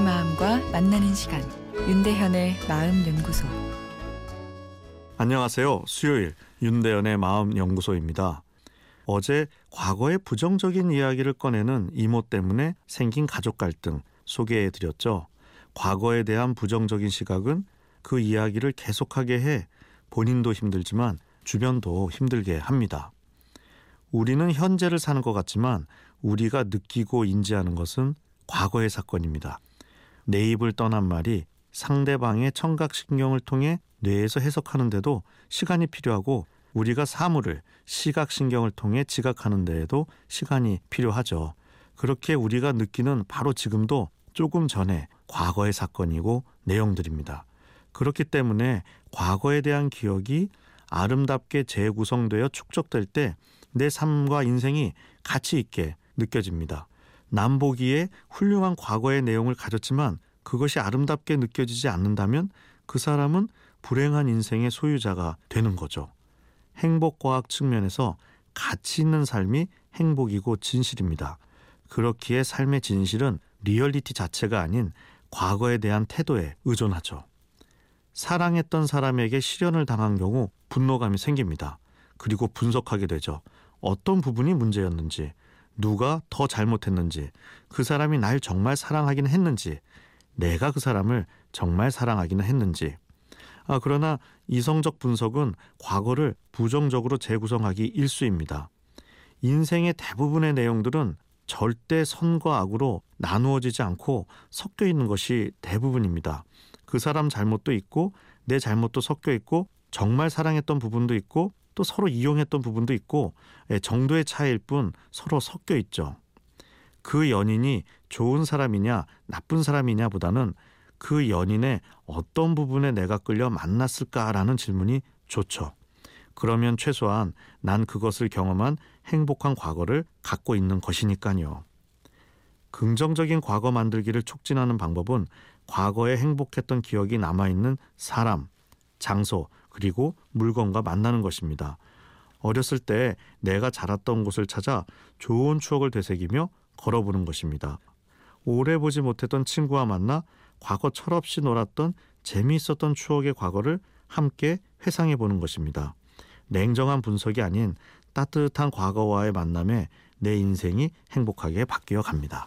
만나는 시간 윤대현의 마음 연구소 안녕하세요. 수요일 윤대현의 마음 연구소입니다. 어제 과거의 부정적인 이야기를 꺼내는 이모 때문에 생긴 가족 갈등 소개해 드렸죠. 과거에 대한 부정적인 시각은 그 이야기를 계속하게 해 본인도 힘들지만 주변도 힘들게 합니다. 우리는 현재를 사는 것 같지만 우리가 느끼고 인지하는 것은 과거의 사건입니다. 내 입을 떠난 말이 상대방의 청각신경을 통해 뇌에서 해석하는데도 시간이 필요하고 우리가 사물을 시각신경을 통해 지각하는 데에도 시간이 필요하죠. 그렇게 우리가 느끼는 바로 지금도 조금 전에 과거의 사건이고 내용들입니다. 그렇기 때문에 과거에 대한 기억이 아름답게 재구성되어 축적될 때 내 삶과 인생이 가치 있게 느껴집니다. 남보기에 훌륭한 과거의 내용을 가졌지만 그것이 아름답게 느껴지지 않는다면 그 사람은 불행한 인생의 소유자가 되는 거죠. 행복과학 측면에서 가치 있는 삶이 행복이고 진실입니다. 그렇기에 삶의 진실은 리얼리티 자체가 아닌 과거에 대한 태도에 의존하죠. 사랑했던 사람에게 실현을 당한 경우 분노감이 생깁니다. 그리고 분석하게 되죠. 어떤 부분이 문제였는지, 누가 더 잘못했는지, 그 사람이 날 정말 사랑하긴 했는지, 내가 그 사람을 정말 사랑하기는 했는지. 아, 그러나 이성적 분석은 과거를 부정적으로 재구성하기 일수입니다. 인생의 대부분의 내용들은 절대 선과 악으로 나누어지지 않고 섞여 있는 것이 대부분입니다. 그 사람 잘못도 있고 내 잘못도 섞여 있고 정말 사랑했던 부분도 있고 또 서로 이용했던 부분도 있고 예, 정도의 차이일 뿐 서로 섞여 있죠. 그 연인이 좋은 사람이냐 나쁜 사람이냐 보다는 그 연인의 어떤 부분에 내가 끌려 만났을까라는 질문이 좋죠. 그러면 최소한 난 그것을 경험한 행복한 과거를 갖고 있는 것이니까요. 긍정적인 과거 만들기를 촉진하는 방법은 과거에 행복했던 기억이 남아있는 사람, 장소, 그리고 물건과 만나는 것입니다. 어렸을 때 내가 자랐던 곳을 찾아 좋은 추억을 되새기며 걸어보는 것입니다. 오래 보지 못했던 친구와 만나 과거 철없이 놀았던 재미있었던 추억의 과거를 함께 회상해 보는 것입니다. 냉정한 분석이 아닌 따뜻한 과거와의 만남에 내 인생이 행복하게 바뀌어 갑니다.